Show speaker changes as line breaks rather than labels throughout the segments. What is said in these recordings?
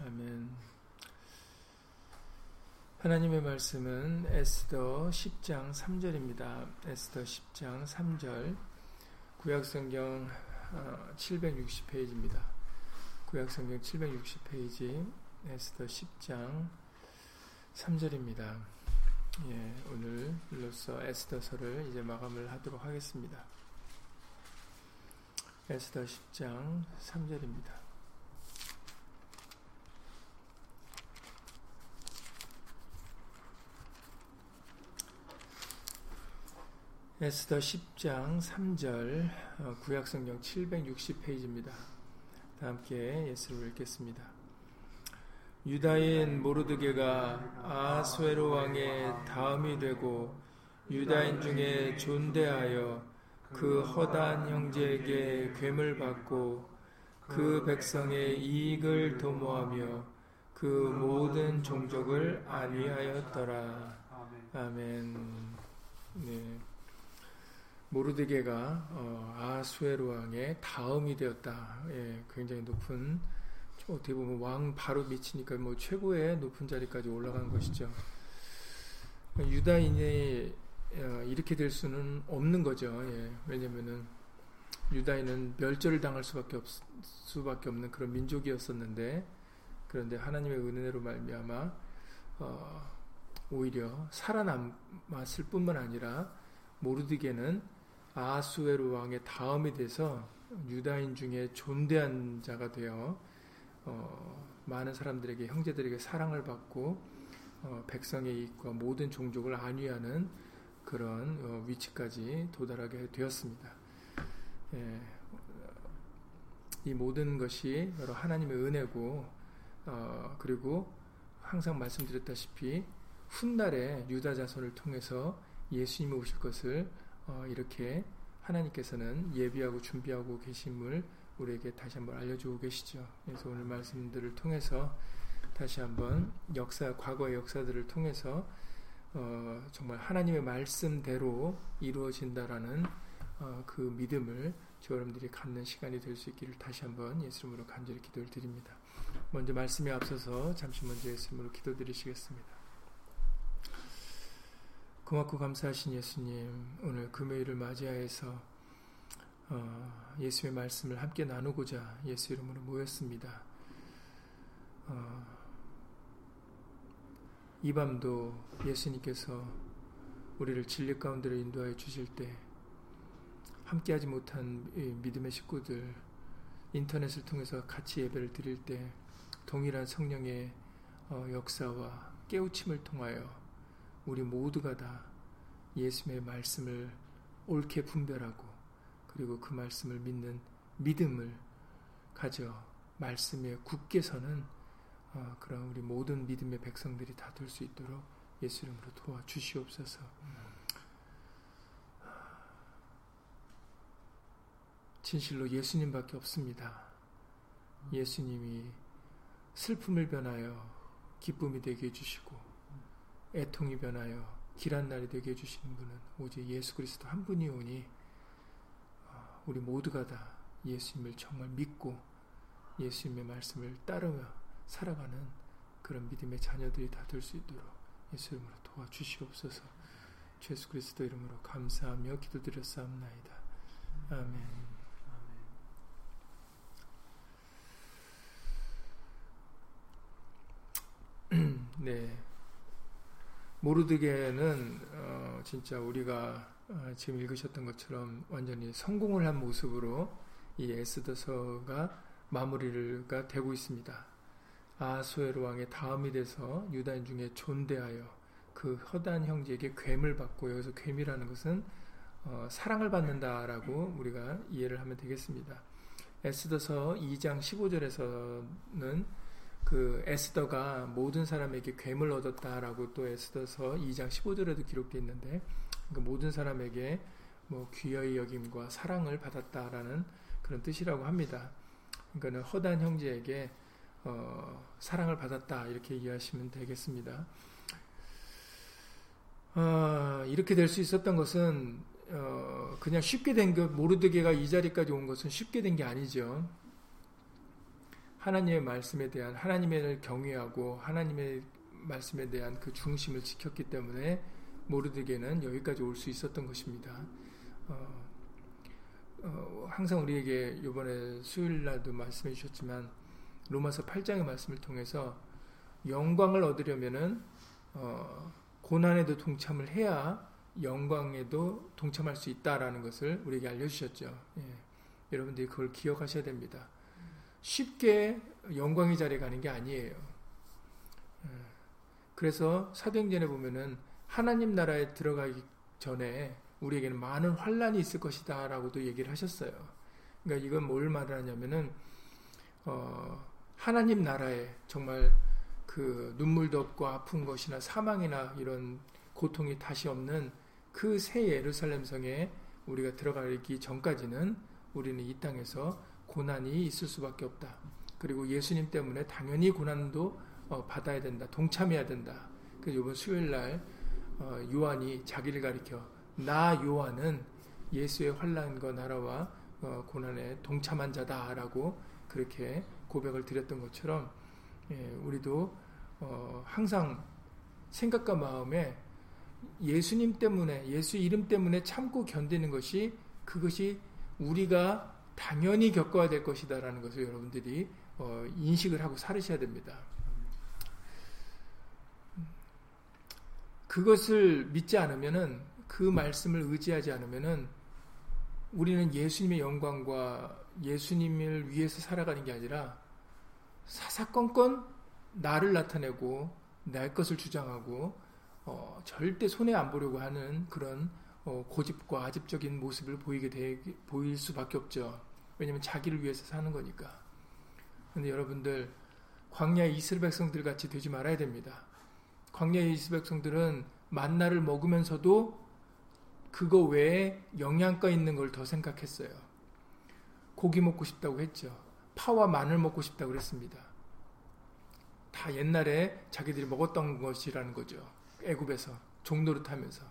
아멘. 하나님의 말씀은 에스더 10장 3절입니다. 에스더 10장 3절. 구약성경 760페이지입니다. 구약성경 760페이지 에스더 10장 3절입니다. 예, 오늘로써 에스더서를 이제 마감을 하도록 하겠습니다. 에스더 10장 3절입니다. 에스더 10장 3절 어, 구약성경 760페이지입니다. 다 함께 예수를 읽겠습니다. 유다인 모르드게가 아스웨로 왕의 다음이 되고 유다인 중에 존대하여 그 허단 형제에게 괴물 받고 그 백성의 이익을 도모하며 그 모든 종족을 안위하였더라. 아멘. 네. 모르드게가 어, 아수에로 왕의 다음이 되었다. 예, 굉장히 높은 어떻게 보면 왕 바로 미치니까 뭐 최고의 높은 자리까지 올라간 것이죠. 유다인이 어, 이렇게 될 수는 없는 거죠. 예, 왜냐면은 유다인은 멸절을 당할 수밖에 없 수밖에 없는 그런 민족이었었는데 그런데 하나님의 은혜로 말미암아 어, 오히려 살아남았을 뿐만 아니라 모르드게는 아수에르 왕의 다음이 돼서 유다인 중에 존대한 자가 되어 어, 많은 사람들에게 형제들에게 사랑을 받고 어, 백성의 이익과 모든 종족을 안위하는 그런 어, 위치까지 도달하게 되었습니다. 예, 이 모든 것이 여러 하나님의 은혜고 어, 그리고 항상 말씀드렸다시피 훗날에 유다 자손을 통해서 예수님이 오실 것을 어, 이렇게 하나님께서는 예비하고 준비하고 계심을 우리에게 다시 한번 알려주고 계시죠. 그래서 오늘 말씀들을 통해서 다시 한번 역사, 과거의 역사들을 통해서 어, 정말 하나님의 말씀대로 이루어진다라는 어, 그 믿음을 저 여러분들이 갖는 시간이 될 수 있기를 다시 한번 예수님으로 간절히 기도를 드립니다. 먼저 말씀에 앞서서 잠시 먼저 예수님으로 기도드리시겠습니다. 고맙고 감사하신 예수님, 오늘 금요일을 맞이하여서 어, 예수의 말씀을 함께 나누고자 예수 이름으로 모였습니다. 어, 이 밤도 예수님께서 우리를 진리 가운데로 인도하여 주실 때 함께하지 못한 믿음의 식구들 인터넷을 통해서 같이 예배를 드릴 때 동일한 성령의 어, 역사와 깨우침을 통하여 우리 모두가 다 예수님의 말씀을 옳게 분별하고 그리고 그 말씀을 믿는 믿음을 가져 말씀에 굳게 서는 어, 그런 우리 모든 믿음의 백성들이 다 될 수 있도록 예수 이름으로 도와주시옵소서. 진실로 예수님밖에 없습니다. 예수님이 슬픔을 변하여 기쁨이 되게 해주시고 애통이 변하여 길한 날이 되게 해주시는 분은 오직 예수 그리스도 한 분이 오니 어, 우리 모두가 다 예수님을 정말 믿고 예수님의 말씀을 따르며 살아가는 그런 믿음의 자녀들이 다 될 수 있도록 예수 이름으로 도와주시옵소서 예수 그리스도 이름으로 감사하며 기도드렸사옵나이다. 아멘. 네. 모르드게는 어, 진짜 우리가 어, 지금 읽으셨던 것처럼 완전히 성공을 한 모습으로 이 에스더서가 마무리가 되고 있습니다. 아수에르 왕의 다음이 돼서 유다인 중에 존대하여 그 허단 형제에게 괴물 받고 여기서 괴미라는 것은 어, 사랑을 받는다라고 우리가 이해를 하면 되겠습니다. 에스더서 2장 15절에서는 그 에스더가 모든 사람에게 괴물 얻었다라고 또 에스더서 2장 15절에도 기록되어 있는데 그 모든 사람에게 뭐 귀여이 여김과 사랑을 받았다라는 그런 뜻이라고 합니다. 그러니까는 허단 형제에게 어, 사랑을 받았다 이렇게 이해하시면 되겠습니다. 어, 이렇게 될 수 있었던 것은 어, 그냥 쉽게 된 것, 모르드게가 이 자리까지 온 것은 쉽게 된 게 아니죠. 하나님의 말씀에 대한 하나님을 경외하고 하나님의 말씀에 대한 그 중심을 지켰기 때문에 모르드게는 여기까지 올 수 있었던 것입니다. 어, 어, 항상 우리에게 이번에 수요일 날도 말씀해 주셨지만 로마서 8장의 말씀을 통해서 영광을 얻으려면은 어, 고난에도 동참을 해야 영광에도 동참할 수 있다라는 것을 우리에게 알려주셨죠. 예. 여러분들이 그걸 기억하셔야 됩니다. 쉽게 영광의 자리에 가는 게 아니에요. 예. 그래서 사도행전에 보면은 하나님 나라에 들어가기 전에 우리에게는 많은 환란이 있을 것이다 라고도 얘기를 하셨어요. 그러니까 이건 뭘 말하냐면은 어, 하나님 나라에 정말 그 눈물도 없고 아픈 것이나 사망이나 이런 고통이 다시 없는 그 새 예루살렘 성에 우리가 들어가기 전까지는 우리는 이 땅에서 고난이 있을 수밖에 없다. 그리고 예수님 때문에 당연히 고난도 어, 받아야 된다. 동참해야 된다. 그래서 이번 수요일 날 어, 요한이 자기를 가리켜 나 요한은 예수의 환란과 나라와 어, 고난에 동참한 자다라고 그렇게 고백을 드렸던 것처럼 예, 우리도 어, 항상 생각과 마음에 예수님 때문에 예수 이름 때문에 참고 견디는 것이 그것이 우리가 당연히 겪어야 될 것이다라는 것을 여러분들이 어, 인식을 하고 살으셔야 됩니다. 그것을 믿지 않으면은 그 말씀을 의지하지 않으면은 우리는 예수님의 영광과 예수님을 위해서 살아가는 게 아니라 사사건건 나를 나타내고 날 것을 주장하고 어, 절대 손해 안 보려고 하는 그런 어, 고집과 아집적인 모습을 보이게 되, 보일 수밖에 없죠. 왜냐하면 자기를 위해서 사는 거니까. 근데 여러분들 광야 이스라엘 백성들 같이 되지 말아야 됩니다. 광야 이스라엘 백성들은 만나를 먹으면서도 그거 외에 영양가 있는 걸 더 생각했어요. 고기 먹고 싶다고 했죠. 파와 마늘 먹고 싶다고 그랬습니다. 다 옛날에 자기들이 먹었던 것이라는 거죠. 애굽에서 종노릇 하면서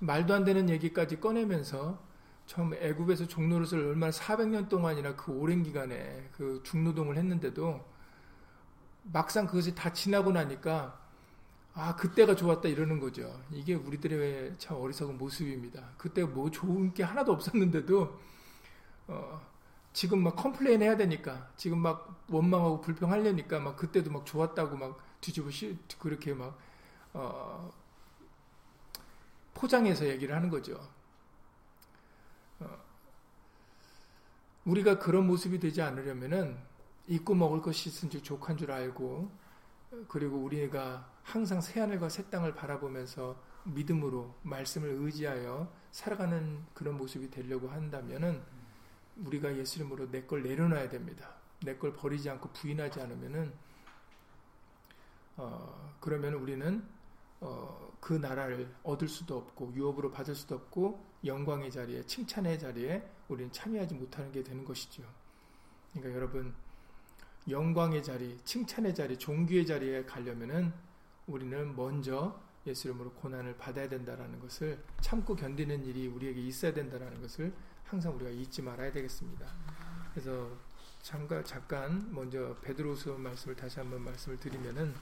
말도 안 되는 얘기까지 꺼내면서 처음 애굽에서 종노릇을 얼마나 400년 동안이나 그 오랜 기간에 그 중노동을 했는데도 막상 그것이 다 지나고 나니까 아 그때가 좋았다 이러는 거죠. 이게 우리들의 참 어리석은 모습입니다. 그때 뭐 좋은 게 하나도 없었는데도 어, 지금 막 complain 해야 되니까 지금 막 원망하고 불평하려니까 막 그때도 막 좋았다고 막 뒤집어 씌 그렇게 막 어, 포장해서 얘기를 하는 거죠. 우리가 그런 모습이 되지 않으려면은 입고 먹을 것이 있은즉 족한 줄 알고 그리고 우리가 항상 새 하늘과 새 땅을 바라보면서 믿음으로 말씀을 의지하여 살아가는 그런 모습이 되려고 한다면은 우리가 예수 이름으로 내 걸 내려놔야 됩니다. 내 걸 버리지 않고 부인하지 않으면은 어, 그러면 우리는 어, 그 나라를 얻을 수도 없고 유업으로 받을 수도 없고 영광의 자리에 칭찬의 자리에 우리는 참여하지 못하는 게 되는 것이죠. 그러니까 여러분 영광의 자리, 칭찬의 자리, 종귀의 자리에 가려면은 우리는 먼저 예수 이름으로 고난을 받아야 된다라는 것을 참고 견디는 일이 우리에게 있어야 된다라는 것을 항상 우리가 잊지 말아야 되겠습니다. 그래서 잠깐 잠깐 먼저 베드로서 말씀을 다시 한번 말씀을 드리면은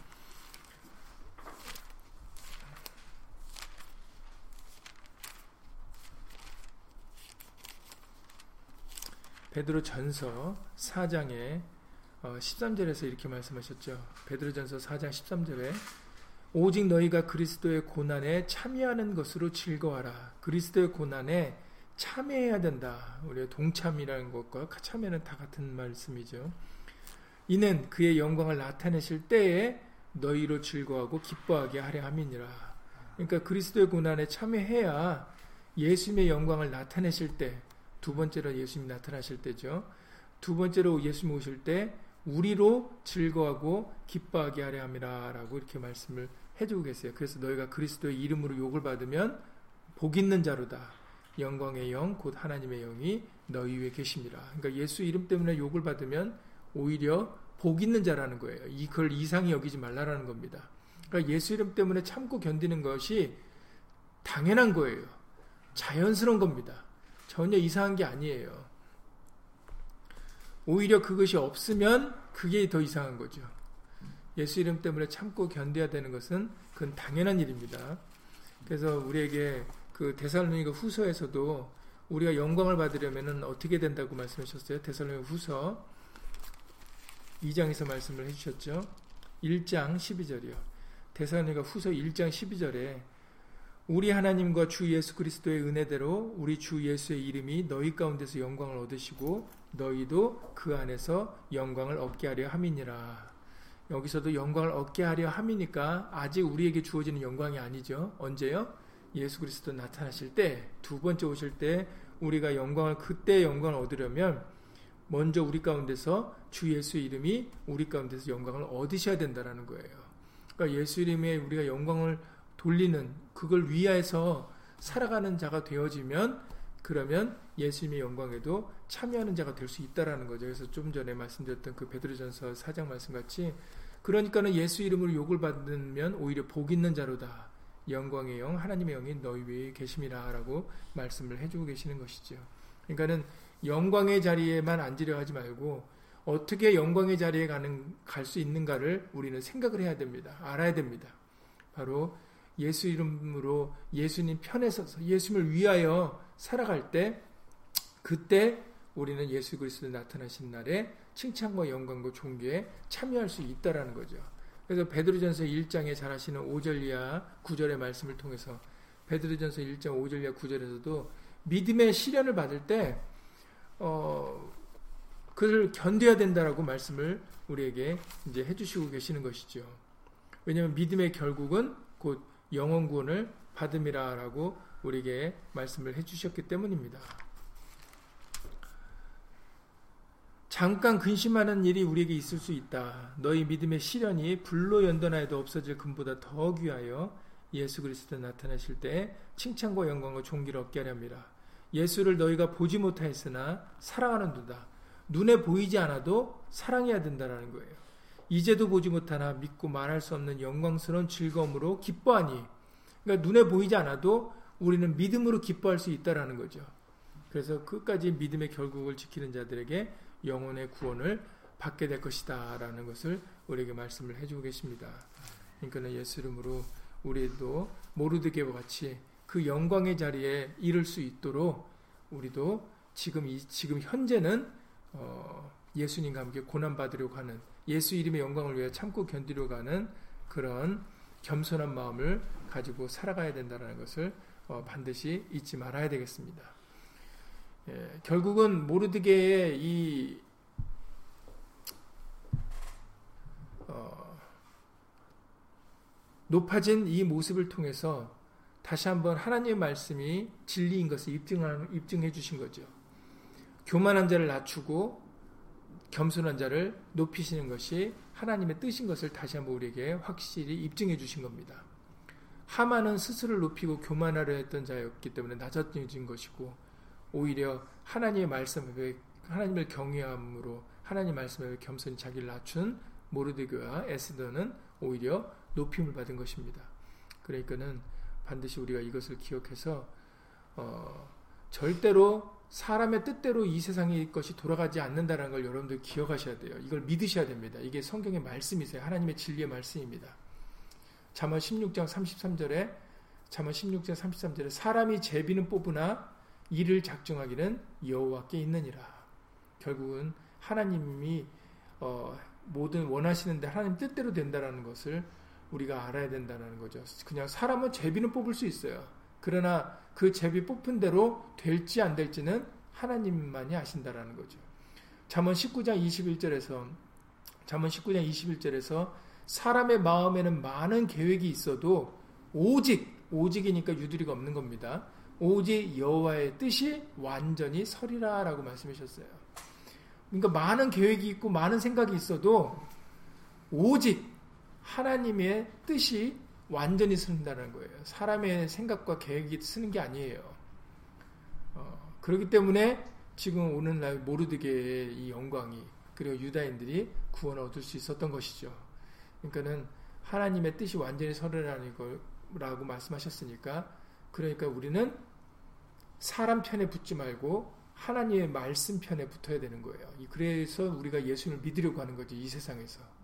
베드로 전서 4장에 13절에서 어, 이렇게 말씀하셨죠. 베드로 전서 4장 13절에 오직 너희가 그리스도의 고난에 참여하는 것으로 즐거워라. 그리스도의 고난에 참여해야 된다. 우리가 동참이라는 것과 참여는 다 같은 말씀이죠. 이는 그의 영광을 나타내실 때에 너희로 즐거워하고 기뻐하게 하려 함이니라. 그러니까 그리스도의 고난에 참여해야 예수님의 영광을 나타내실 때, 두 번째로 예수님이 나타나실 때죠. 두 번째로 예수님 오실 때 우리로 즐거워하고 기뻐하게 하려 함이라 라고 이렇게 말씀을 해주고 계세요. 그래서 너희가 그리스도의 이름으로 욕을 받으면 복 있는 자로다. 영광의 영, 곧 하나님의 영이 너희 위에 계십니다. 그러니까 예수 이름 때문에 욕을 받으면 오히려 복 있는 자라는 거예요. 이걸 이상히 여기지 말라라는 겁니다. 그러니까 예수 이름 때문에 참고 견디는 것이 당연한 거예요. 자연스러운 겁니다. 전혀 이상한 게 아니에요. 오히려 그것이 없으면 그게 더 이상한 거죠. 예수 이름 때문에 참고 견뎌야 되는 것은 그건 당연한 일입니다. 그래서 우리에게 그 데살로니가 후서에서도 우리가 영광을 받으려면 어떻게 된다고 말씀하셨어요? 데살로니가 후서 2장에서 말씀을 해주셨죠. 1장 12절이요. 데살로니가 후서 1장 12절에 우리 하나님과 주 예수 그리스도의 은혜대로 우리 주 예수의 이름이 너희 가운데서 영광을 얻으시고 너희도 그 안에서 영광을 얻게 하려 함이니라. 여기서도 영광을 얻게 하려 함이니까 아직 우리에게 주어지는 영광이 아니죠. 언제요? 예수 그리스도 나타나실 때, 두 번째 오실 때 우리가 영광을 그때 영광을 얻으려면 먼저 우리 가운데서 주 예수의 이름이 우리 가운데서 영광을 얻으셔야 된다라는 거예요. 그러니까 예수 이름에 우리가 영광을 돌리는 그걸 위하여서 살아가는 자가 되어지면 그러면 예수님의 영광에도 참여하는 자가 될 수 있다라는 거죠. 그래서 좀 전에 말씀드렸던 그 베드로전서 4장 말씀 같이 그러니까는 예수 이름으로 욕을 받으면 오히려 복 있는 자로다. 영광의 영, 하나님의 영이 너희 위에 계심이라라고 말씀을 해주고 계시는 것이죠. 그러니까는 영광의 자리에만 앉으려 하지 말고 어떻게 영광의 자리에 가는 갈 수 있는가를 우리는 생각을 해야 됩니다. 알아야 됩니다. 바로 예수 이름으로 예수님 편에 서서 예수님을 위하여 살아갈 때 그때 우리는 예수 그리스도 나타나신 날에 칭찬과 영광과 존귀에 참여할 수 있다라는 거죠. 그래서 베드로전서 1장에 잘 아시는 5절 이하 9절의 말씀을 통해서 베드로전서 1장 5절 이하 9절에서도 믿음의 시련을 받을 때 어, 그를 견뎌야 된다라고 말씀을 우리에게 이제 해주시고 계시는 것이죠. 왜냐하면 믿음의 결국은 곧 영원 구원을 받음이라라고 우리에게 말씀을 해주셨기 때문입니다. 잠깐 근심하는 일이 우리에게 있을 수 있다. 너희 믿음의 시련이 불로 연단하여도 없어질 금보다 더 귀하여 예수 그리스도 나타나실 때 칭찬과 영광과 존귀를 얻게 하렵니다. 예수를 너희가 보지 못하였으나 사랑하는 도다. 눈에 보이지 않아도 사랑해야 된다라는 거예요. 이제도 보지 못하나 믿고 말할 수 없는 영광스러운 즐거움으로 기뻐하니. 그러니까 눈에 보이지 않아도 우리는 믿음으로 기뻐할 수 있다라는 거죠. 그래서 끝까지 믿음의 결국을 지키는 자들에게 영혼의 구원을 받게 될 것이다 라는 것을 우리에게 말씀을 해주고 계십니다. 그러니까 예수 이름으로 우리도 모르드게와 같이 그 영광의 자리에 이를 수 있도록 우리도 지금 이 지금 현재는 어, 예수님과 함께 고난 받으려고 하는 예수 이름의 영광을 위해 참고 견디려고 하는 그런 겸손한 마음을 가지고 살아가야 된다는 것을 어, 반드시 잊지 말아야 되겠습니다. 예, 결국은 모르드게의 이 어, 높아진 이 모습을 통해서 다시 한번 하나님의 말씀이 진리인 것을 입증하, 입증해 주신 거죠. 교만한 자를 낮추고 겸손한 자를 높이시는 것이 하나님의 뜻인 것을 다시 한번 우리에게 확실히 입증해 주신 겁니다. 하만은 스스로를 높이고 교만하려 했던 자였기 때문에 낮아진 것이고 오히려 하나님의 말씀에 하나님을 경외함으로 하나님 말씀에 겸손히 자기를 낮춘 모르드교와 에스더는 오히려 높임을 받은 것입니다. 그러니까는 반드시 우리가 이것을 기억해서 어, 절대로 사람의 뜻대로 이 세상의 것이 돌아가지 않는다는 걸 여러분들 기억하셔야 돼요. 이걸 믿으셔야 됩니다. 이게 성경의 말씀이세요. 하나님의 진리의 말씀입니다. 잠언 16장 33절에 잠언 16장 33절에 사람이 제비는 뽑으나 이를 작정하기는 여호와께 있느니라. 결국은 하나님이 어, 모든 원하시는데 하나님 뜻대로 된다라는 것을 우리가 알아야 된다는 거죠. 그냥 사람은 제비는 뽑을 수 있어요. 그러나 그 제비 뽑은 대로 될지 안 될지는 하나님만이 아신다라는 거죠. 잠언 19장 21절에서 잠언 19장 21절에서 사람의 마음에는 많은 계획이 있어도 오직 오직이니까 유두리가 없는 겁니다. 오직 여호와의 뜻이 완전히 서리라라고 말씀하셨어요. 그러니까 많은 계획이 있고 많은 생각이 있어도 오직 하나님의 뜻이 완전히 쓴다는 거예요. 사람의 생각과 계획이 쓰는 게 아니에요. 어, 그렇기 때문에 지금 오늘날 모르드게의 이 영광이 그리고 유다인들이 구원을 얻을 수 있었던 것이죠. 그러니까는 하나님의 뜻이 완전히 서르라는 거라고 말씀하셨으니까 그러니까 우리는 사람 편에 붙지 말고 하나님의 말씀 편에 붙어야 되는 거예요. 그래서 우리가 예수님을 믿으려고 하는 거죠. 이 세상에서.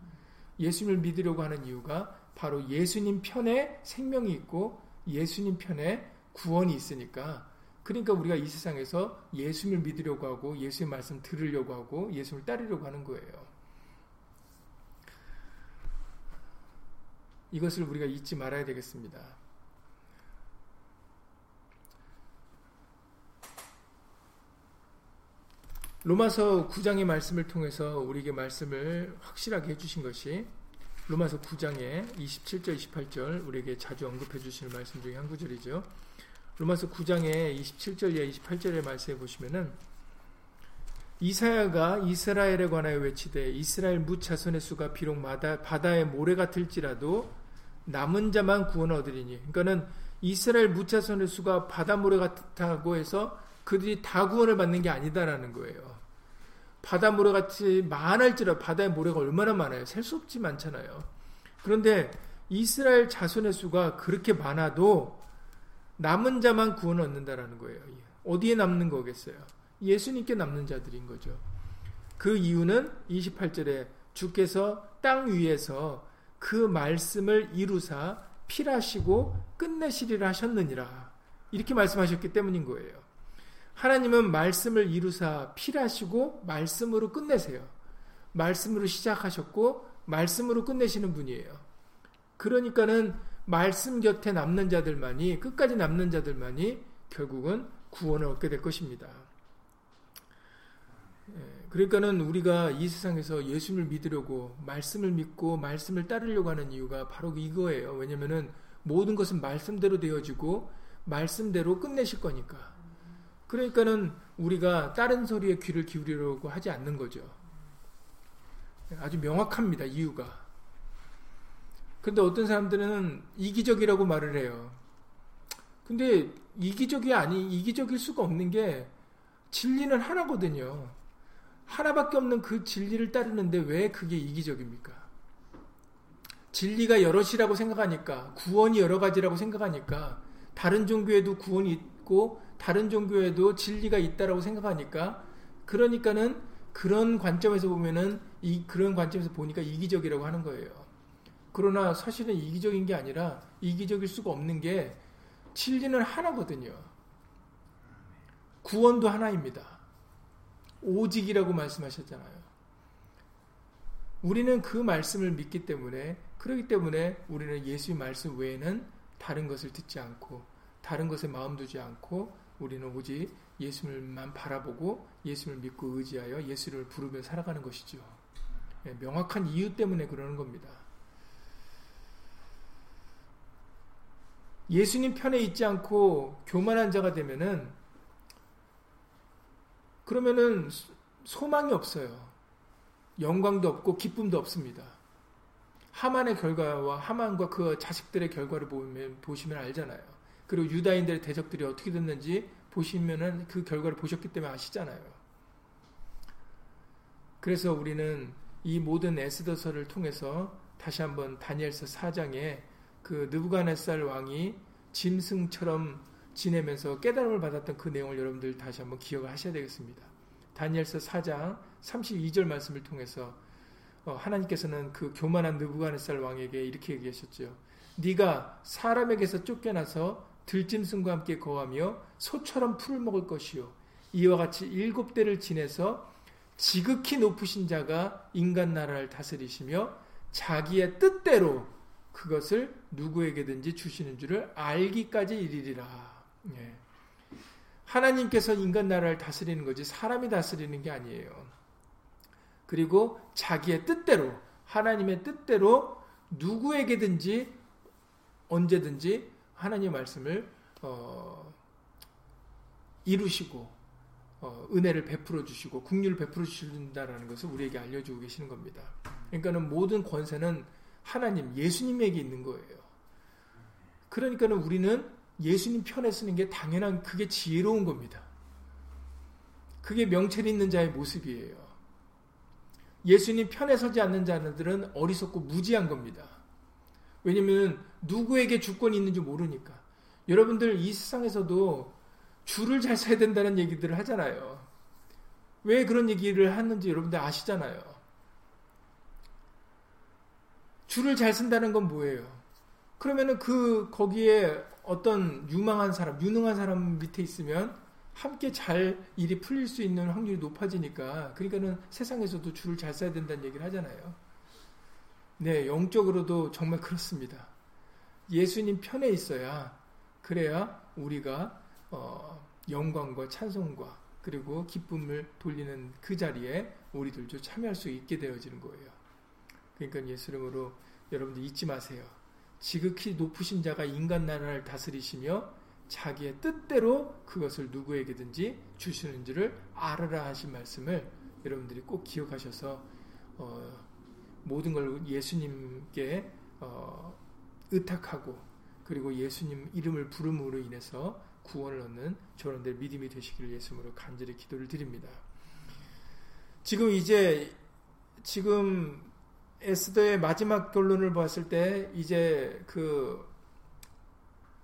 예수님을 믿으려고 하는 이유가 바로 예수님 편에 생명이 있고 예수님 편에 구원이 있으니까 그러니까 우리가 이 세상에서 예수님을 믿으려고 하고 예수의 말씀 들으려고 하고 예수님을 따르려고 하는 거예요. 이것을 우리가 잊지 말아야 되겠습니다. 로마서 9장의 말씀을 통해서 우리에게 말씀을 확실하게 해주신 것이 로마서 9장의 27절, 28절 우리에게 자주 언급해 주시는 말씀 중에 한 구절이죠. 로마서 9장의 27절, 28절의 말씀에 보시면은 이사야가 이스라엘에 관하여 외치되 이스라엘 무자손의 수가 비록 바다의 모래 같을지라도 남은 자만 구원 얻으리니 그러니까는 이스라엘 무자손의 수가 바다 모래 같다고 해서 그들이 다 구원을 받는 게 아니다라는 거예요. 바다 모래 같이 많을지라 바다의 모래가 얼마나 많아요. 셀 수 없지 많잖아요. 그런데 이스라엘 자손의 수가 그렇게 많아도 남은 자만 구원 얻는다라는 거예요. 어디에 남는 거겠어요? 예수님께 남는 자들인 거죠. 그 이유는 28절에 주께서 땅 위에서 그 말씀을 이루사 필하시고 끝내시리라 하셨느니라. 이렇게 말씀하셨기 때문인 거예요. 하나님은 말씀을 이루사 필하시고 말씀으로 끝내세요. 말씀으로 시작하셨고 말씀으로 끝내시는 분이에요. 그러니까는 말씀 곁에 남는 자들만이 끝까지 남는 자들만이 결국은 구원을 얻게 될 것입니다. 예, 그러니까는 우리가 이 세상에서 예수를 믿으려고 말씀을 믿고 말씀을 따르려고 하는 이유가 바로 이거예요. 왜냐면은 모든 것은 말씀대로 되어지고 말씀대로 끝내실 거니까. 그러니까는 우리가 다른 소리에 귀를 기울이려고 하지 않는 거죠. 아주 명확합니다. 이유가. 근데 어떤 사람들은 이기적이라고 말을 해요. 근데 이기적이 아니, 이기적일 수가 없는 게 진리는 하나거든요. 하나밖에 없는 그 진리를 따르는데 왜 그게 이기적입니까? 진리가 여럿이라고 생각하니까, 구원이 여러 가지라고 생각하니까, 다른 종교에도 구원이 있고, 다른 종교에도 진리가 있다라고 생각하니까, 그러니까는 그런 관점에서 보면은, 이, 그런 관점에서 보니까 이기적이라고 하는 거예요. 그러나 사실은 이기적인 게 아니라 이기적일 수가 없는 게 진리는 하나거든요. 구원도 하나입니다. 오직이라고 말씀하셨잖아요. 우리는 그 말씀을 믿기 때문에 그렇기 때문에 우리는 예수의 말씀 외에는 다른 것을 듣지 않고 다른 것에 마음 두지 않고 우리는 오직 예수님만 바라보고 예수를 믿고 의지하여 예수를 부르며 살아가는 것이죠. 예, 명확한 이유 때문에 그러는 겁니다. 예수님 편에 있지 않고 교만한 자가 되면은 그러면은 소망이 없어요. 영광도 없고 기쁨도 없습니다. 하만의 결과와 하만과 그 자식들의 결과를 보면 보시면 알잖아요. 그리고 유다인들의 대적들이 어떻게 됐는지 보시면은 그 결과를 보셨기 때문에 아시잖아요. 그래서 우리는 이 모든 에스더서를 통해서 다시 한번 다니엘서 4장에 그 느부갓네살 왕이 짐승처럼 지내면서 깨달음을 받았던 그 내용을 여러분들 다시 한번 기억을 하셔야 되겠습니다. 다니엘서 4장 32절 말씀을 통해서 어, 하나님께서는 그 교만한 느부갓네살 왕에게 이렇게 얘기하셨죠. 네가 사람에게서 쫓겨나서 들짐승과 함께 거하며 소처럼 풀을 먹을 것이요 이와 같이 일곱 대를 지내서 지극히 높으신 자가 인간 나라를 다스리시며 자기의 뜻대로 그것을 누구에게든지 주시는 줄을 알기까지 이르리라. 예. 하나님께서 인간 나라를 다스리는 거지 사람이 다스리는 게 아니에요. 그리고 자기의 뜻대로 하나님의 뜻대로 누구에게든지 언제든지 하나님의 말씀을 어, 이루시고 어, 은혜를 베풀어 주시고 국률을 베풀어 주신다라는 것을 우리에게 알려주고 계시는 겁니다. 그러니까는 모든 권세는 하나님, 예수님에게 있는 거예요. 그러니까는 우리는 예수님 편에 쓰는 게 당연한 그게 지혜로운 겁니다. 그게 명철 있는 자의 모습이에요. 예수님 편에 서지 않는 자들은 어리석고 무지한 겁니다. 왜냐면 누구에게 주권이 있는지 모르니까. 여러분들 이 세상에서도 줄을 잘 서야 된다는 얘기들을 하잖아요. 왜 그런 얘기를 하는지 여러분들 아시잖아요. 줄을 잘 쓴다는 건 뭐예요? 그러면은 그 거기에 어떤 유망한 사람, 유능한 사람 밑에 있으면 함께 잘 일이 풀릴 수 있는 확률이 높아지니까 그러니까는 세상에서도 줄을 잘 써야 된다는 얘기를 하잖아요. 네, 영적으로도 정말 그렇습니다. 예수님 편에 있어야 그래야 우리가 어, 영광과 찬송과 그리고 기쁨을 돌리는 그 자리에 우리들도 참여할 수 있게 되어지는 거예요. 그러니까 예수 이름으로 여러분들 잊지 마세요. 지극히 높으신 자가 인간 나라를 다스리시며 자기의 뜻대로 그것을 누구에게든지 주시는지를 알아라 하신 말씀을 여러분들이 꼭 기억하셔서 어, 모든 걸 예수님께 어, 의탁하고 그리고 예수님 이름을 부름으로 인해서 구원을 얻는 저런들 믿음이 되시기를 예수님으로 간절히 기도를 드립니다. 지금 이제 지금 에스더의 마지막 결론을 봤을 때 이제 그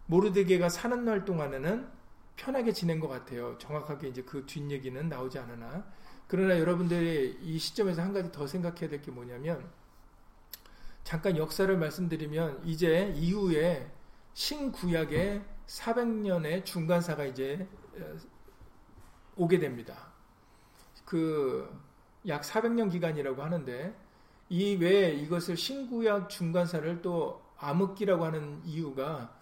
모르드게가 사는 날 동안에는 편하게 지낸 것 같아요. 정확하게 이제 그 뒷얘기는 나오지 않으나 그러나 여러분들이 이 시점에서 한 가지 더 생각해야 될 게 뭐냐면 잠깐 역사를 말씀드리면 이제 이후에 신구약의 400년의 중간사가 이제 어, 오게 됩니다. 그 약 400년 기간이라고 하는데 이 외에 이것을 신구약 중간사를 또 암흑기라고 하는 이유가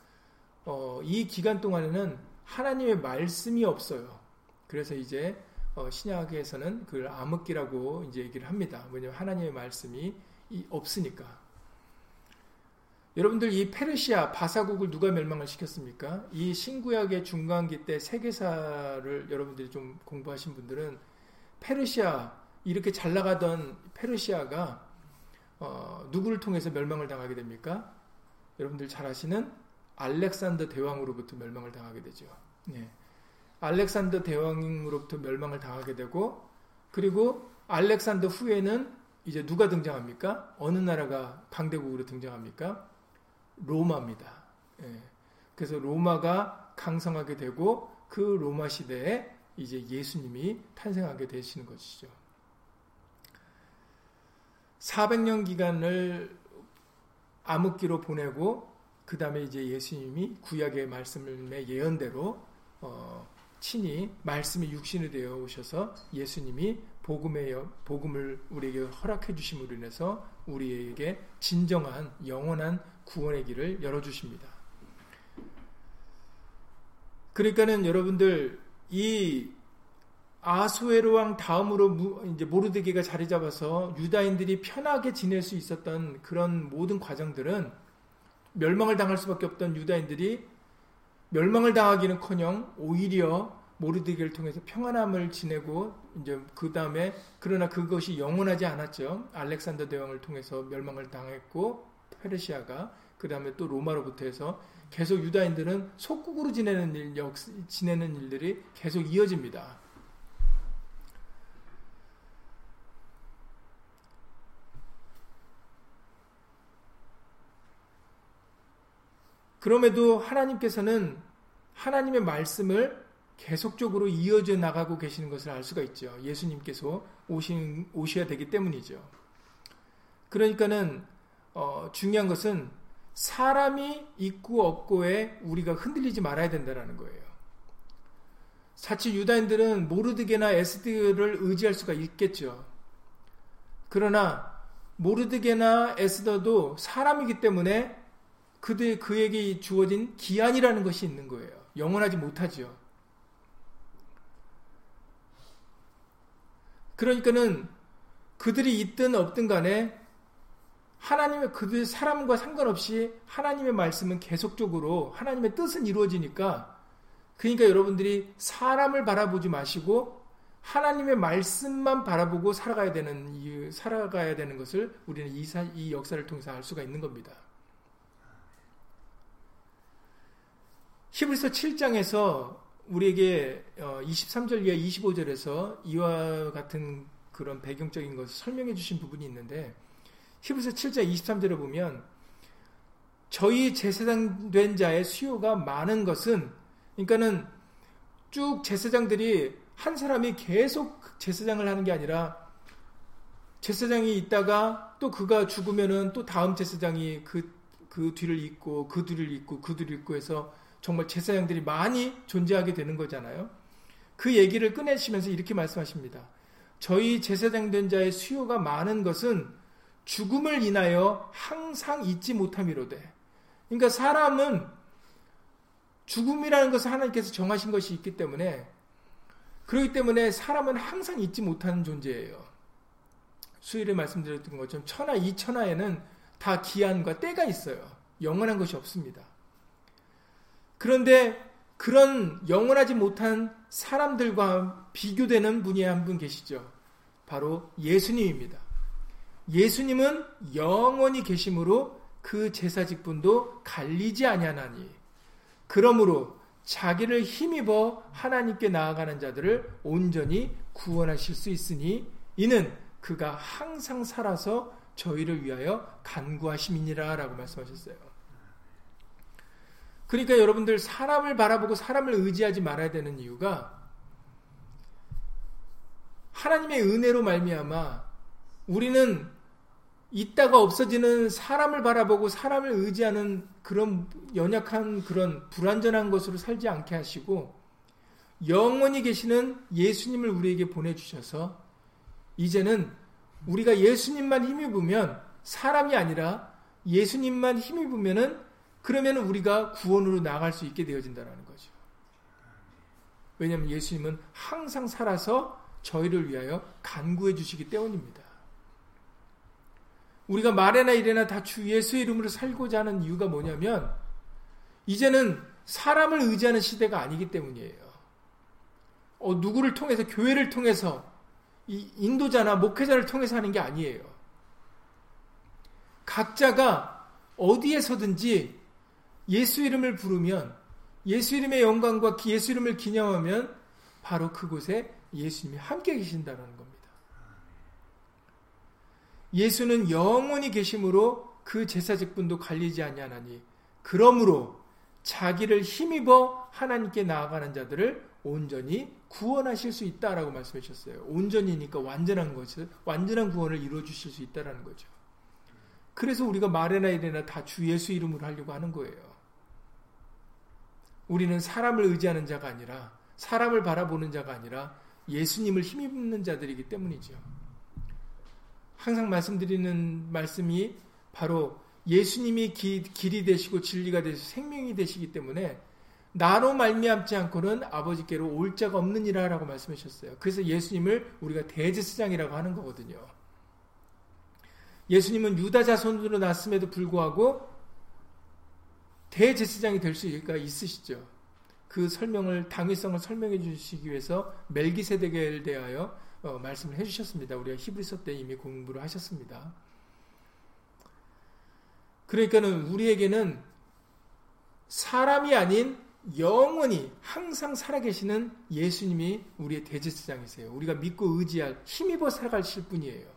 어, 이 기간 동안에는 하나님의 말씀이 없어요. 그래서 이제 어, 신약에서는 그걸 암흑기라고 이제 얘기를 합니다. 왜냐하면 하나님의 말씀이 없으니까. 여러분들 이 페르시아 바사국을 누가 멸망을 시켰습니까? 이 신구약의 중간기 때 세계사를 여러분들이 좀 공부하신 분들은 페르시아 이렇게 잘 나가던 페르시아가 어, 누구를 통해서 멸망을 당하게 됩니까? 여러분들 잘 아시는 알렉산더 대왕으로부터 멸망을 당하게 되죠. 네. 알렉산더 대왕으로부터 멸망을 당하게 되고 그리고 알렉산더 후에는 이제 누가 등장합니까? 어느 나라가 강대국으로 등장합니까? 로마입니다. 예. 그래서 로마가 강성하게 되고 그 로마 시대에 이제 예수님이 탄생하게 되시는 것이죠. 400년 기간을 암흑기로 보내고 그 다음에 이제 예수님이 구약의 말씀의 예언대로 어, 친히 말씀이 육신이 되어 오셔서 예수님이 복음의 복음을 우리에게 허락해 주심으로 인해서 우리에게 진정한 영원한 구원의 길을 열어 주십니다. 그러니까는 여러분들 이 아수에르 왕 다음으로 이제 모르드게가 자리 잡아서 유다인들이 편하게 지낼 수 있었던 그런 모든 과정들은 멸망을 당할 수밖에 없던 유다인들이 멸망을 당하기는커녕 오히려 모르드게를 통해서 평안함을 지내고 이제 그 다음에 그러나 그것이 영원하지 않았죠. 알렉산더 대왕을 통해서 멸망을 당했고 페르시아가 그 다음에 또 로마로부터 해서 계속 유다인들은 속국으로 지내는 일, 역, 지내는 일들이 계속 이어집니다. 그럼에도 하나님께서는 하나님의 말씀을 계속적으로 이어져 나가고 계시는 것을 알 수가 있죠. 예수님께서 오신, 오셔야 되기 때문이죠. 그러니까는, 어, 중요한 것은 사람이 있고 없고에 우리가 흔들리지 말아야 된다는 거예요. 사실 유다인들은 모르드게나 에스드를 의지할 수가 있겠죠. 그러나 모르드게나 에스더도 사람이기 때문에 그들 그에게 주어진 기한이라는 것이 있는 거예요. 영원하지 못하지 그러니까는 그들이 있든 없든 간에 하나님의 그들 사람과 상관없이 하나님의 말씀은 계속적으로 하나님의 뜻은 이루어지니까 그러니까 여러분들이 사람을 바라보지 마시고 하나님의 말씀만 바라보고 살아가야 되는 살아가야 되는 것을 우리는 이, 사, 이 역사를 통해서 알 수가 있는 겁니다. 히브리서 7장에서 우리에게 23절 어, 이하 25절에서 이와 같은 그런 배경적인 것을 설명해 주신 부분이 있는데 히브리서 7장 23절에 보면 저희 제사장 된 자의 수요가 많은 것은 그러니까는 쭉 제사장들이 한 사람이 계속 제사장을 하는 게 아니라 제사장이 있다가 또 그가 죽으면은 또 다음 제사장이 그, 그 뒤를 잇고 그 뒤를 잇고 그 뒤를 잇고 해서 정말 제사장들이 많이 존재하게 되는 거잖아요. 그 얘기를 꺼내시면서 이렇게 말씀하십니다. 저희 제사장 된 자의 수요가 많은 것은 죽음을 인하여 항상 잊지 못함이로되. 그러니까 사람은 죽음이라는 것을 하나님께서 정하신 것이 있기 때문에 그렇기 때문에 사람은 항상 잊지 못하는 존재예요. 수일에 말씀드렸던 것처럼 천하 이천하에는 다 기한과 때가 있어요. 영원한 것이 없습니다. 그런데 그런 영원하지 못한 사람들과 비교되는 분이 한 분 계시죠. 바로 예수님입니다. 예수님은 영원히 계심으로 그 제사 직분도 갈리지 아니하나니 그러므로 자기를 힘입어 하나님께 나아가는 자들을 온전히 구원하실 수 있으니 이는 그가 항상 살아서 저희를 위하여 간구하심이니라 라고 말씀하셨어요. 그러니까 여러분들 사람을 바라보고 사람을 의지하지 말아야 되는 이유가 하나님의 은혜로 말미암아 우리는 있다가 없어지는 사람을 바라보고 사람을 의지하는 그런 연약한 그런 불완전한 것으로 살지 않게 하시고 영원히 계시는 예수님을 우리에게 보내주셔서 이제는 우리가 예수님만 힘입으면 사람이 아니라 예수님만 힘입으면은 그러면 우리가 구원으로 나갈 수 있게 되어진다는 거죠. 왜냐하면 예수님은 항상 살아서 저희를 위하여 간구해 주시기 때문입니다. 우리가 말에나 이래나 다 주 예수 이름으로 살고자 하는 이유가 뭐냐면 이제는 사람을 의지하는 시대가 아니기 때문이에요. 어, 누구를 통해서 교회를 통해서 이 인도자나 목회자를 통해서 하는 게 아니에요. 각자가 어디에서든지 예수 이름을 부르면 예수 이름의 영광과 예수 이름을 기념하면 바로 그곳에 예수님이 함께 계신다는 겁니다. 예수는 영원히 계심으로 그 제사직분도 갈리지 아니하나니 그러므로 자기를 힘입어 하나님께 나아가는 자들을 온전히 구원하실 수 있다라고 말씀해 주셨어요. 온전히니까 완전한 것을 완전한 구원을 이루어 주실 수 있다라는 거죠. 그래서 우리가 말해나 이래나 다 주 예수 이름으로 하려고 하는 거예요. 우리는 사람을 의지하는 자가 아니라 사람을 바라보는 자가 아니라 예수님을 힘입는 자들이기 때문이죠. 항상 말씀드리는 말씀이 바로 예수님이 기, 길이 되시고 진리가 되시고 생명이 되시기 때문에 나로 말미암지 않고는 아버지께로 올 자가 없느니라 라고 말씀하셨어요. 그래서 예수님을 우리가 대제사장이라고 하는 거거든요. 예수님은 유다 자손으로 났음에도 불구하고 대제사장이 될 수가 있으시죠. 그 설명을 당위성을 설명해 주시기 위해서 멜기세덱에 대하여 어, 말씀을 해주셨습니다. 우리가 히브리서 때 이미 공부를 하셨습니다. 그러니까는 우리에게는 사람이 아닌 영원히 항상 살아계시는 예수님이 우리의 대제사장이세요. 우리가 믿고 의지할 힘입어 살아가실 분이에요.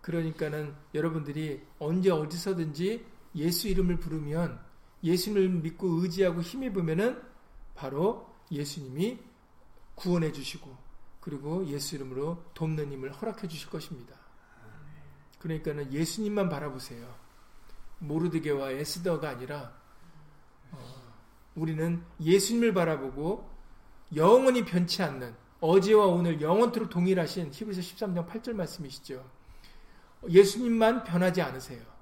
그러니까는 여러분들이 언제 어디서든지 예수 이름을 부르면 예수님을 믿고 의지하고 힘입으면은 바로 예수님이 구원해 주시고 그리고 예수 이름으로 돕는 힘을 허락해 주실 것입니다. 그러니까는 예수님만 바라보세요. 모르드게와 에스더가 아니라 어, 우리는 예수님을 바라보고 영원히 변치 않는 어제와 오늘 영원토록 동일하신 히브리서 13장 8절 말씀이시죠. 예수님만 변하지 않으세요.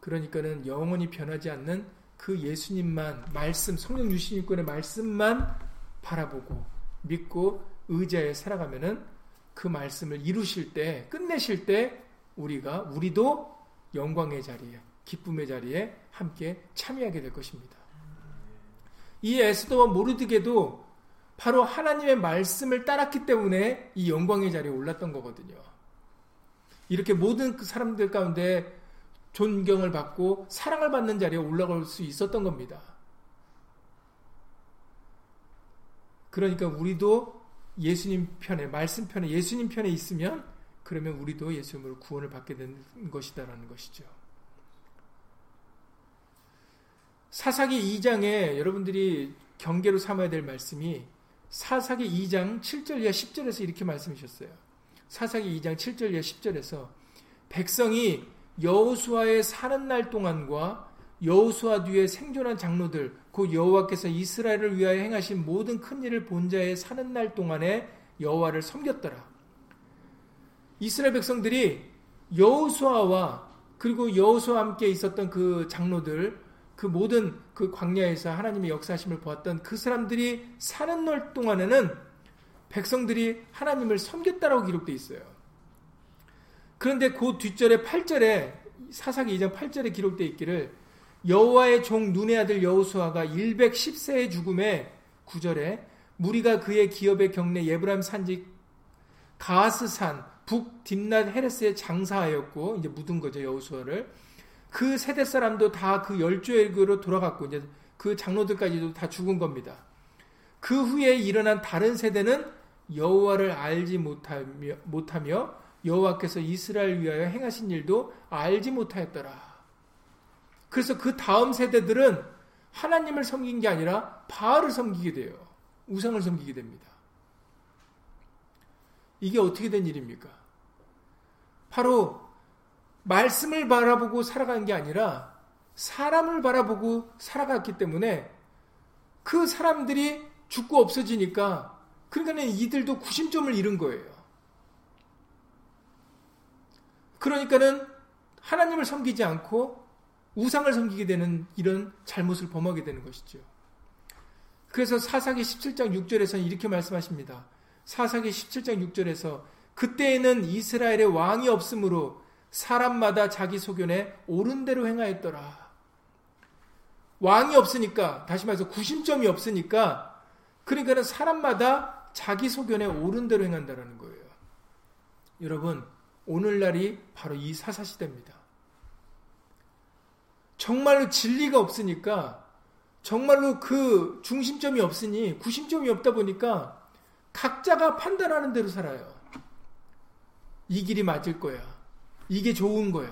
그러니까는 영원히 변하지 않는 그 예수님만 말씀 성령 유신일권의 말씀만 바라보고 믿고 의지하에 살아가면은 그 말씀을 이루실 때 끝내실 때 우리가 우리도 영광의 자리에 기쁨의 자리에 함께 참여하게 될 것입니다. 이 에스더와 모르드게도 바로 하나님의 말씀을 따랐기 때문에 이 영광의 자리에 올랐던 거거든요. 이렇게 모든 그 사람들 가운데 존경을 받고 사랑을 받는 자리에 올라갈 수 있었던 겁니다. 그러니까 우리도 예수님 편에 말씀 편에 예수님 편에 있으면 그러면 우리도 예수님으로 구원을 받게 되는 것이다라는 것이죠. 사사기 2장에 여러분들이 경계로 삼아야 될 말씀이 사사기 2장 7절 이하 10절에서 이렇게 말씀하셨어요. 사사기 2장 7절 이하 10절에서 백성이 여호수아의 사는 날 동안과 여호수아 뒤에 생존한 장로들 곧 여호와께서 이스라엘을 위하여 행하신 모든 큰 일을 본 자의 사는 날 동안에 여호와를 섬겼더라. 이스라엘 백성들이 여호수아와 그리고 여호수아와 함께 있었던 그 장로들 그 모든 그 광야에서 하나님의 역사심을 보았던 그 사람들이 사는 날 동안에는 백성들이 하나님을 섬겼다라고 기록되어 있어요. 그런데 그 뒷절에 8절에 사사기 2장 8절에 기록되어 있기를 여호와의 종 눈의 아들 여호수아가 110세의 죽음에 9절에 무리가 그의 기업의 경내 예브람 산지 가스산 북 딥낫 헤레스에 장사하였고 이제 묻은 거죠 여호수아를 그 세대 사람도 다 그 열조에게로 돌아갔고 이제 그 장로들까지도 다 죽은 겁니다. 그 후에 일어난 다른 세대는 여호와를 알지 못하며, 못하며 여호와께서 이스라엘 위하여 행하신 일도 알지 못하였더라. 그래서 그 다음 세대들은 하나님을 섬긴 게 아니라 바알을 섬기게 돼요. 우상을 섬기게 됩니다. 이게 어떻게 된 일입니까? 바로 말씀을 바라보고 살아간 게 아니라 사람을 바라보고 살아갔기 때문에 그 사람들이 죽고 없어지니까 그러니까 이들도 구심점을 잃은 거예요. 그러니까는 하나님을 섬기지 않고 우상을 섬기게 되는 이런 잘못을 범하게 되는 것이죠. 그래서 사사기 17장 6절에서는 이렇게 말씀하십니다. 사사기 17장 6절에서 그때에는 이스라엘의 왕이 없으므로 사람마다 자기 소견에 옳은 대로 행하였더라. 왕이 없으니까 다시 말해서 구심점이 없으니까 그러니까는 사람마다 자기 소견에 옳은 대로 행한다라는 거예요. 여러분 오늘날이 바로 이 사사 시대입니다. 정말로 진리가 없으니까 정말로 그 중심점이 없으니 구심점이 없다 보니까 각자가 판단하는 대로 살아요. 이 길이 맞을 거야. 이게 좋은 거야.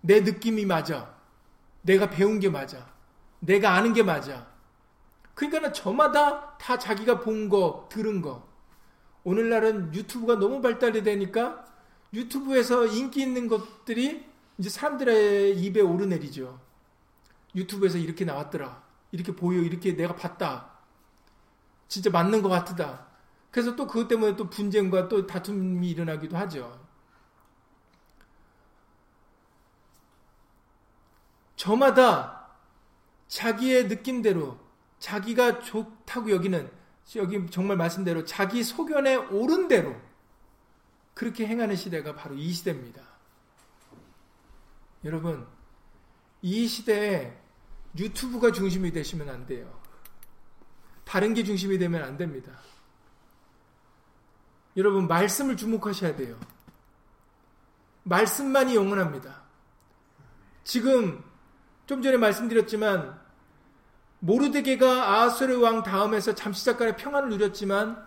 내 느낌이 맞아. 내가 배운 게 맞아. 내가 아는 게 맞아. 그러니까 저마다 다 자기가 본 거, 들은 거. 오늘날은 유튜브가 너무 발달이 되니까 유튜브에서 인기 있는 것들이 이제 사람들의 입에 오르내리죠. 유튜브에서 이렇게 나왔더라. 이렇게 보여. 이렇게 내가 봤다. 진짜 맞는 것 같다. 그래서 또 그것 때문에 또 분쟁과 또 다툼이 일어나기도 하죠. 저마다 자기의 느낌대로 자기가 좋다고 여기는 여기 정말 말씀대로 자기 소견에 옳은 대로 그렇게 행하는 시대가 바로 이 시대입니다. 여러분, 이 시대에 유튜브가 중심이 되시면 안 돼요. 다른 게 중심이 되면 안 됩니다. 여러분, 말씀을 주목하셔야 돼요. 말씀만이 영원합니다. 지금 좀 전에 말씀드렸지만 모르드게가 아수르 왕 다음에서 잠시 잠깐의 평안을 누렸지만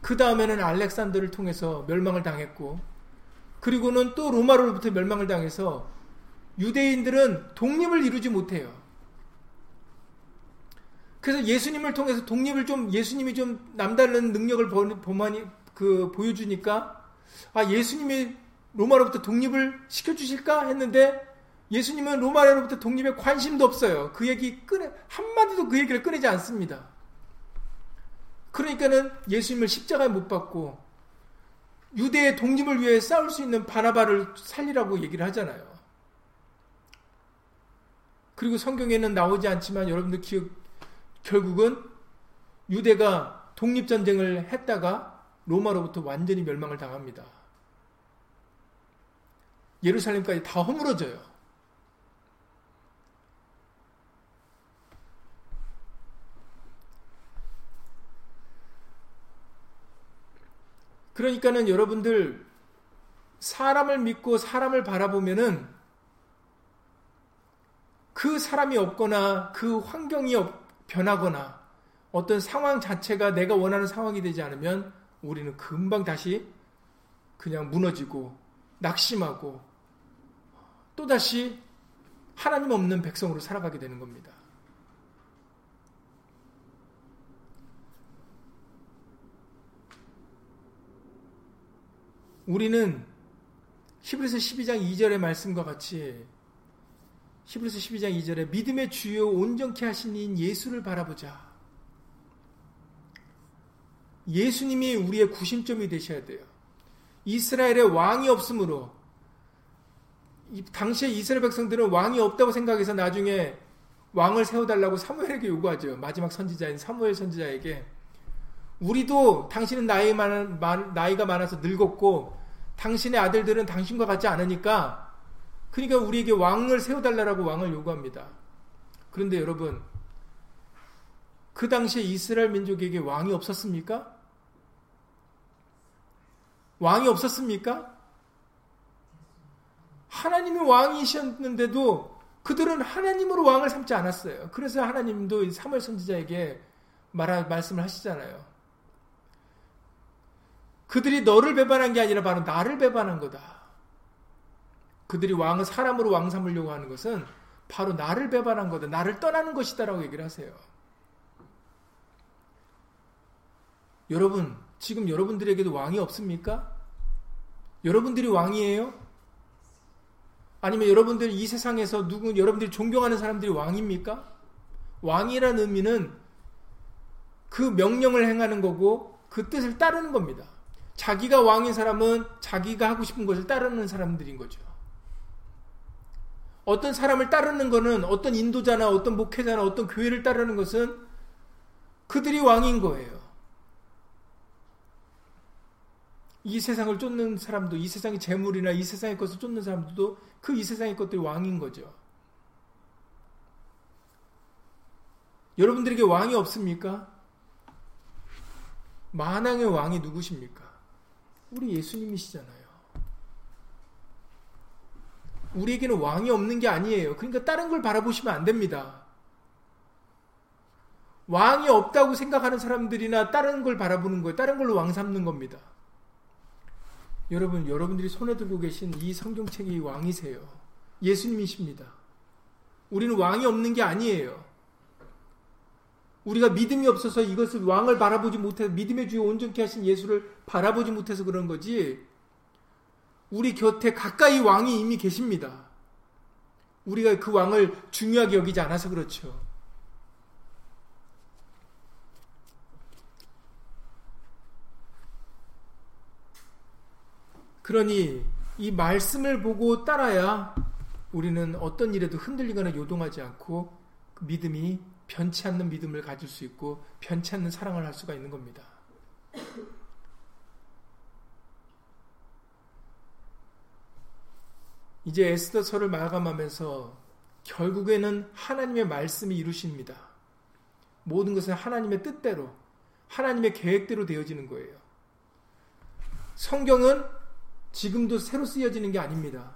그 다음에는 알렉산더를 통해서 멸망을 당했고 그리고는 또 로마로부터 멸망을 당해서 유대인들은 독립을 이루지 못해요. 그래서 예수님을 통해서 독립을 좀 예수님이 좀 남다른 능력을 보만이 그 보여주니까 아 예수님이 로마로부터 독립을 시켜주실까 했는데 예수님은 로마로부터 독립에 관심도 없어요. 그 얘기 끊어 한마디도 그 얘기를 꺼내지 않습니다. 그러니까는 예수님을 십자가에 못 박고 유대의 독립을 위해 싸울 수 있는 바나바를 살리라고 얘기를 하잖아요. 그리고 성경에는 나오지 않지만 여러분들 기억, 결국은 유대가 독립 전쟁을 했다가 로마로부터 완전히 멸망을 당합니다. 예루살렘까지 다 허물어져요. 그러니까는 여러분들 사람을 믿고 사람을 바라보면은 그 사람이 없거나 그 환경이 변하거나 어떤 상황 자체가 내가 원하는 상황이 되지 않으면 우리는 금방 다시 그냥 무너지고 낙심하고 또다시 하나님 없는 백성으로 살아가게 되는 겁니다. 우리는 히브리서 12장 2절의 말씀과 같이 히브리서 12장 2절에 믿음의 주요 온전케 하신 인 예수를 바라보자. 예수님이 우리의 구심점이 되셔야 돼요. 이스라엘의 왕이 없으므로 당시에 이스라엘 백성들은 왕이 없다고 생각해서 나중에 왕을 세워달라고 사무엘에게 요구하죠. 마지막 선지자인 사무엘 선지자에게 우리도 당신은 나이 많, 나이가 많아서 늙었고 당신의 아들들은 당신과 같지 않으니까 그러니까 우리에게 왕을 세워달라고 왕을 요구합니다. 그런데 여러분 그 당시에 이스라엘 민족에게 왕이 없었습니까? 왕이 없었습니까? 하나님이 왕이셨는데도 그들은 하나님으로 왕을 삼지 않았어요. 그래서 하나님도 사무엘 선지자에게 말 말씀을 하시잖아요. 그들이 너를 배반한 게 아니라 바로 나를 배반한 거다. 그들이 왕을 사람으로 왕 삼으려고 하는 것은 바로 나를 배반한 거다. 나를 떠나는 것이다라고 얘기를 하세요. 여러분, 지금 여러분들에게도 왕이 없습니까? 여러분들이 왕이에요? 아니면 여러분들 이 세상에서 누구 여러분들이 존경하는 사람들이 왕입니까? 왕이라는 의미는 그 명령을 행하는 거고 그 뜻을 따르는 겁니다. 자기가 왕인 사람은 자기가 하고 싶은 것을 따르는 사람들인 거죠. 어떤 사람을 따르는 것은 어떤 인도자나 어떤 목회자나 어떤 교회를 따르는 것은 그들이 왕인 거예요. 이 세상을 쫓는 사람도 이 세상의 재물이나 이 세상의 것을 쫓는 사람들도 그 이 세상의 것들이 왕인 거죠. 여러분들에게 왕이 없습니까? 만왕의 왕이 누구십니까? 우리 예수님이시잖아요. 우리에게는 왕이 없는 게 아니에요. 그러니까 다른 걸 바라보시면 안 됩니다. 왕이 없다고 생각하는 사람들이나 다른 걸 바라보는 거예요. 다른 걸로 왕 삼는 겁니다. 여러분, 여러분들이 손에 들고 계신 이 성경책이 왕이세요. 예수님이십니다. 우리는 왕이 없는 게 아니에요. 우리가 믿음이 없어서 이것을 왕을 바라보지 못해서 믿음의 주요 온전케 하신 예수를 바라보지 못해서 그런 거지. 우리 곁에 가까이 왕이 이미 계십니다. 우리가 그 왕을 중요하게 여기지 않아서 그렇죠. 그러니 이 말씀을 보고 따라야 우리는 어떤 일에도 흔들리거나 요동하지 않고 그 믿음이 변치 않는 믿음을 가질 수 있고 변치 않는 사랑을 할 수가 있는 겁니다. 이제 에스더서를 마감하면서 결국에는 하나님의 말씀이 이루십니다. 모든 것은 하나님의 뜻대로 하나님의 계획대로 되어지는 거예요. 성경은 지금도 새로 쓰여지는 게 아닙니다.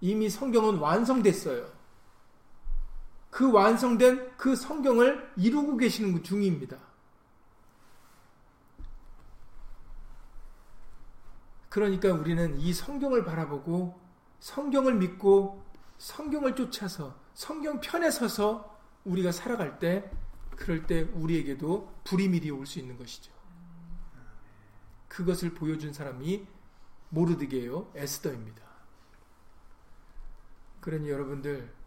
이미 성경은 완성됐어요. 그 완성된 그 성경을 이루고 계시는 중입니다. 그러니까 우리는 이 성경을 바라보고 성경을 믿고 성경을 쫓아서 성경 편에 서서 우리가 살아갈 때 그럴 때 우리에게도 불이밀이 올 수 있는 것이죠. 그것을 보여준 사람이 모르드게요 에스더입니다. 그러니 여러분들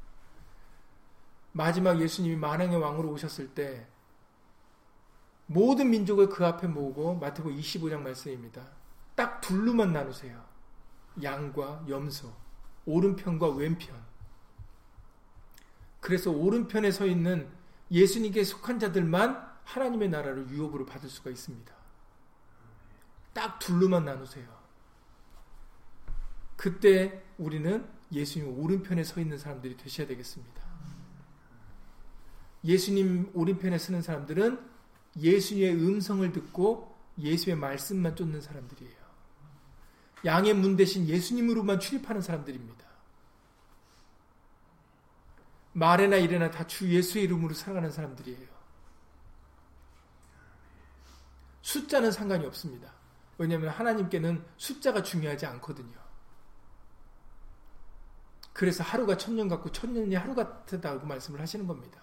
마지막 예수님이 만왕의 왕으로 오셨을 때 모든 민족을 그 앞에 모으고 마태복음 25장 말씀입니다. 딱 둘로만 나누세요. 양과 염소, 오른편과 왼편. 그래서 오른편에 서 있는 예수님께 속한 자들만 하나님의 나라를 유업으로 받을 수가 있습니다. 딱 둘로만 나누세요. 그때 우리는 예수님 오른편에 서 있는 사람들이 되셔야 되겠습니다. 예수님 오른편에 서는 사람들은 예수의 음성을 듣고 예수의 말씀만 쫓는 사람들이에요. 양의 문 대신 예수님으로만 출입하는 사람들입니다. 말에나 일에나 다 주 예수의 이름으로 살아가는 사람들이에요. 숫자는 상관이 없습니다. 왜냐하면 하나님께는 숫자가 중요하지 않거든요. 그래서 하루가 천년 같고 천년이 하루 같다고 말씀을 하시는 겁니다.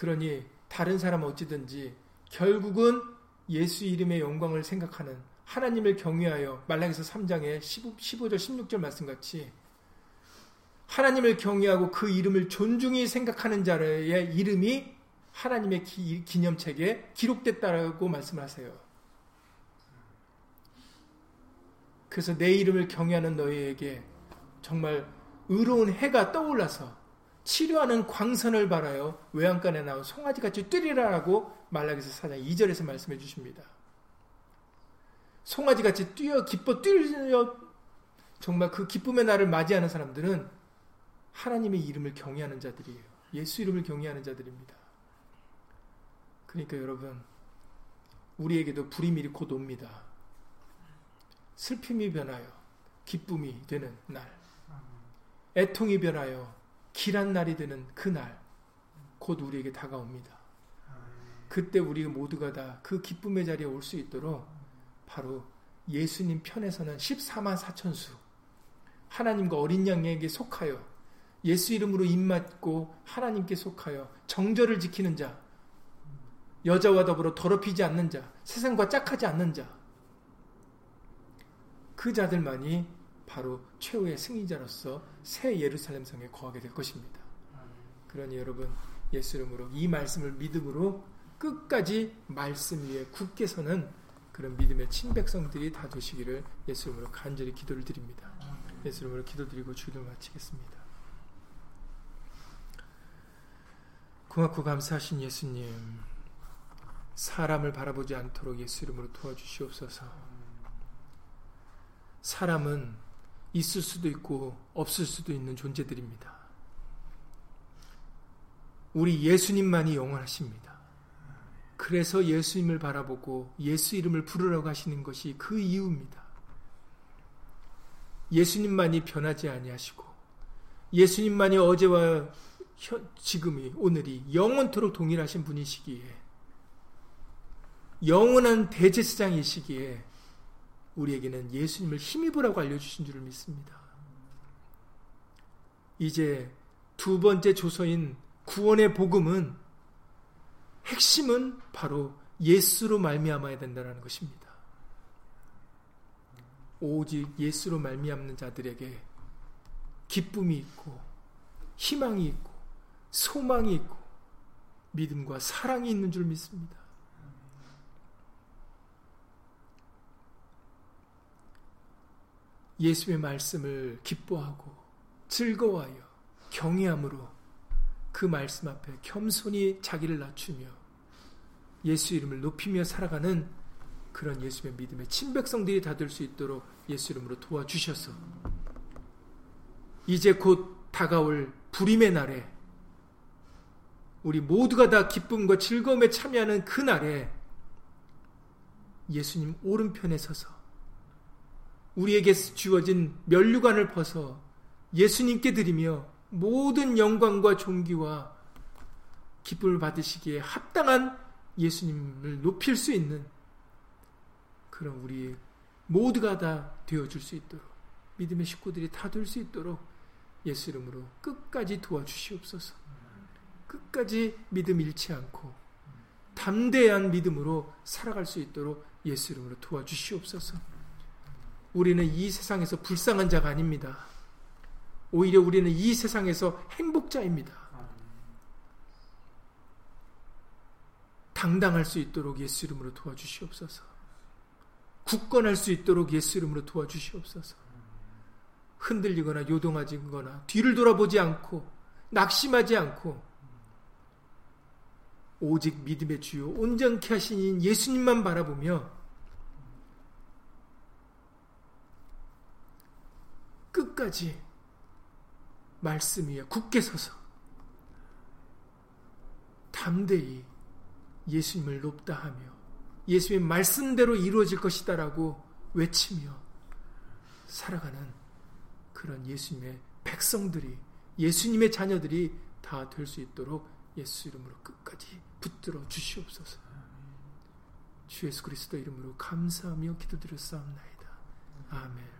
그러니 다른 사람 어찌든지 결국은 예수 이름의 영광을 생각하는 하나님을 경외하여 말라기서 3장의 15, 절 16절 말씀같이 하나님을 경외하고 그 이름을 존중히 생각하는 자의 이름이 하나님의 기, 기념책에 기록됐다라고 말씀하세요. 그래서 내 이름을 경외하는 너희에게 정말 의로운 해가 떠올라서 치료하는 광선을 바라요 외양간에 나온 송아지같이 뛰리라라고 말라기서 4장 2절에서 말씀해 주십니다. 송아지같이 뛰어 기뻐 뛰어 정말 그 기쁨의 날을 맞이하는 사람들은 하나님의 이름을 경외하는 자들이에요. 예수 이름을 경외하는 자들입니다. 그러니까 여러분 우리에게도 불이밀이 곧 옵니다. 슬픔이 변하여 기쁨이 되는 날. 애통이 변하여 길한 날이 되는 그 날. 곧 우리에게 다가옵니다. 그때 우리 모두가 다 그 기쁨의 자리에 올 수 있도록 바로 예수님 편에서는 14만 4천수 하나님과 어린 양에게 속하여 예수 이름으로 입맞고 하나님께 속하여 정절을 지키는 자 여자와 더불어 더럽히지 않는 자 세상과 짝하지 않는 자 그 자들만이 바로 최후의 승리자로서 새 예루살렘 성에 거하게 될 것입니다. 그러니 여러분 예수 이름으로 이 말씀을 믿음으로 끝까지 말씀 위에 굳게 서는 그런 믿음의 친백성들이 다 되시기를 예수 이름으로 간절히 기도를 드립니다. 예수 이름으로 기도드리고 주기도 마치겠습니다. 고맙고 감사하신 예수님 사람을 바라보지 않도록 예수 이름으로 도와주시옵소서 사람은 있을 수도 있고 없을 수도 있는 존재들입니다. 우리 예수님만이 영원하십니다. 그래서 예수님을 바라보고 예수 이름을 부르라고 하시는 것이 그 이유입니다. 예수님만이 변하지 아니하시고 예수님만이 어제와 지금이 오늘이 영원토록 동일하신 분이시기에 영원한 대제사장이시기에 우리에게는 예수님을 힘입으라고 알려주신 줄을 믿습니다. 이제 두 번째 조서인 구원의 복음은 핵심은 바로 예수로 말미암아야 된다는 것입니다. 오직 예수로 말미암는 자들에게 기쁨이 있고 희망이 있고 소망이 있고 믿음과 사랑이 있는 줄 믿습니다. 예수의 말씀을 기뻐하고 즐거워하여 경외함으로 그 말씀 앞에 겸손히 자기를 낮추며 예수 이름을 높이며 살아가는 그런 예수의 믿음의 친백성들이 다 될 수 있도록 예수 이름으로 도와주셔서 이제 곧 다가올 불임의 날에 우리 모두가 다 기쁨과 즐거움에 참여하는 그 날에 예수님 오른편에 서서 우리에게 주어진 면류관을 벗어 예수님께 드리며 모든 영광과 존귀와 기쁨을 받으시기에 합당한 예수님을 높일 수 있는 그런 우리 모두가 다 되어줄 수 있도록 믿음의 식구들이 다 될 수 있도록 예수 이름으로 끝까지 도와주시옵소서. 끝까지 믿음 잃지 않고 담대한 믿음으로 살아갈 수 있도록 예수 이름으로 도와주시옵소서. 우리는 이 세상에서 불쌍한 자가 아닙니다. 오히려 우리는 이 세상에서 행복자입니다. 당당할 수 있도록 예수 이름으로 도와주시옵소서. 굳건할 수 있도록 예수 이름으로 도와주시옵소서. 흔들리거나 요동하지거나 뒤를 돌아보지 않고 낙심하지 않고 오직 믿음의 주요 온전케 하신 예수님만 바라보며 끝까지 말씀 위에 굳게 서서 담대히 예수님을 높다 하며 예수님의 말씀대로 이루어질 것이다라고 외치며 살아가는 그런 예수님의 백성들이 예수님의 자녀들이 다 될 수 있도록 예수 이름으로 끝까지 붙들어 주시옵소서. 주 예수 그리스도 이름으로 감사하며 기도드렸사옵나이다. 아멘.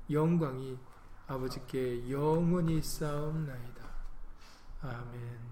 영광이 아버지께 영원히 쌓옵나이다. 아멘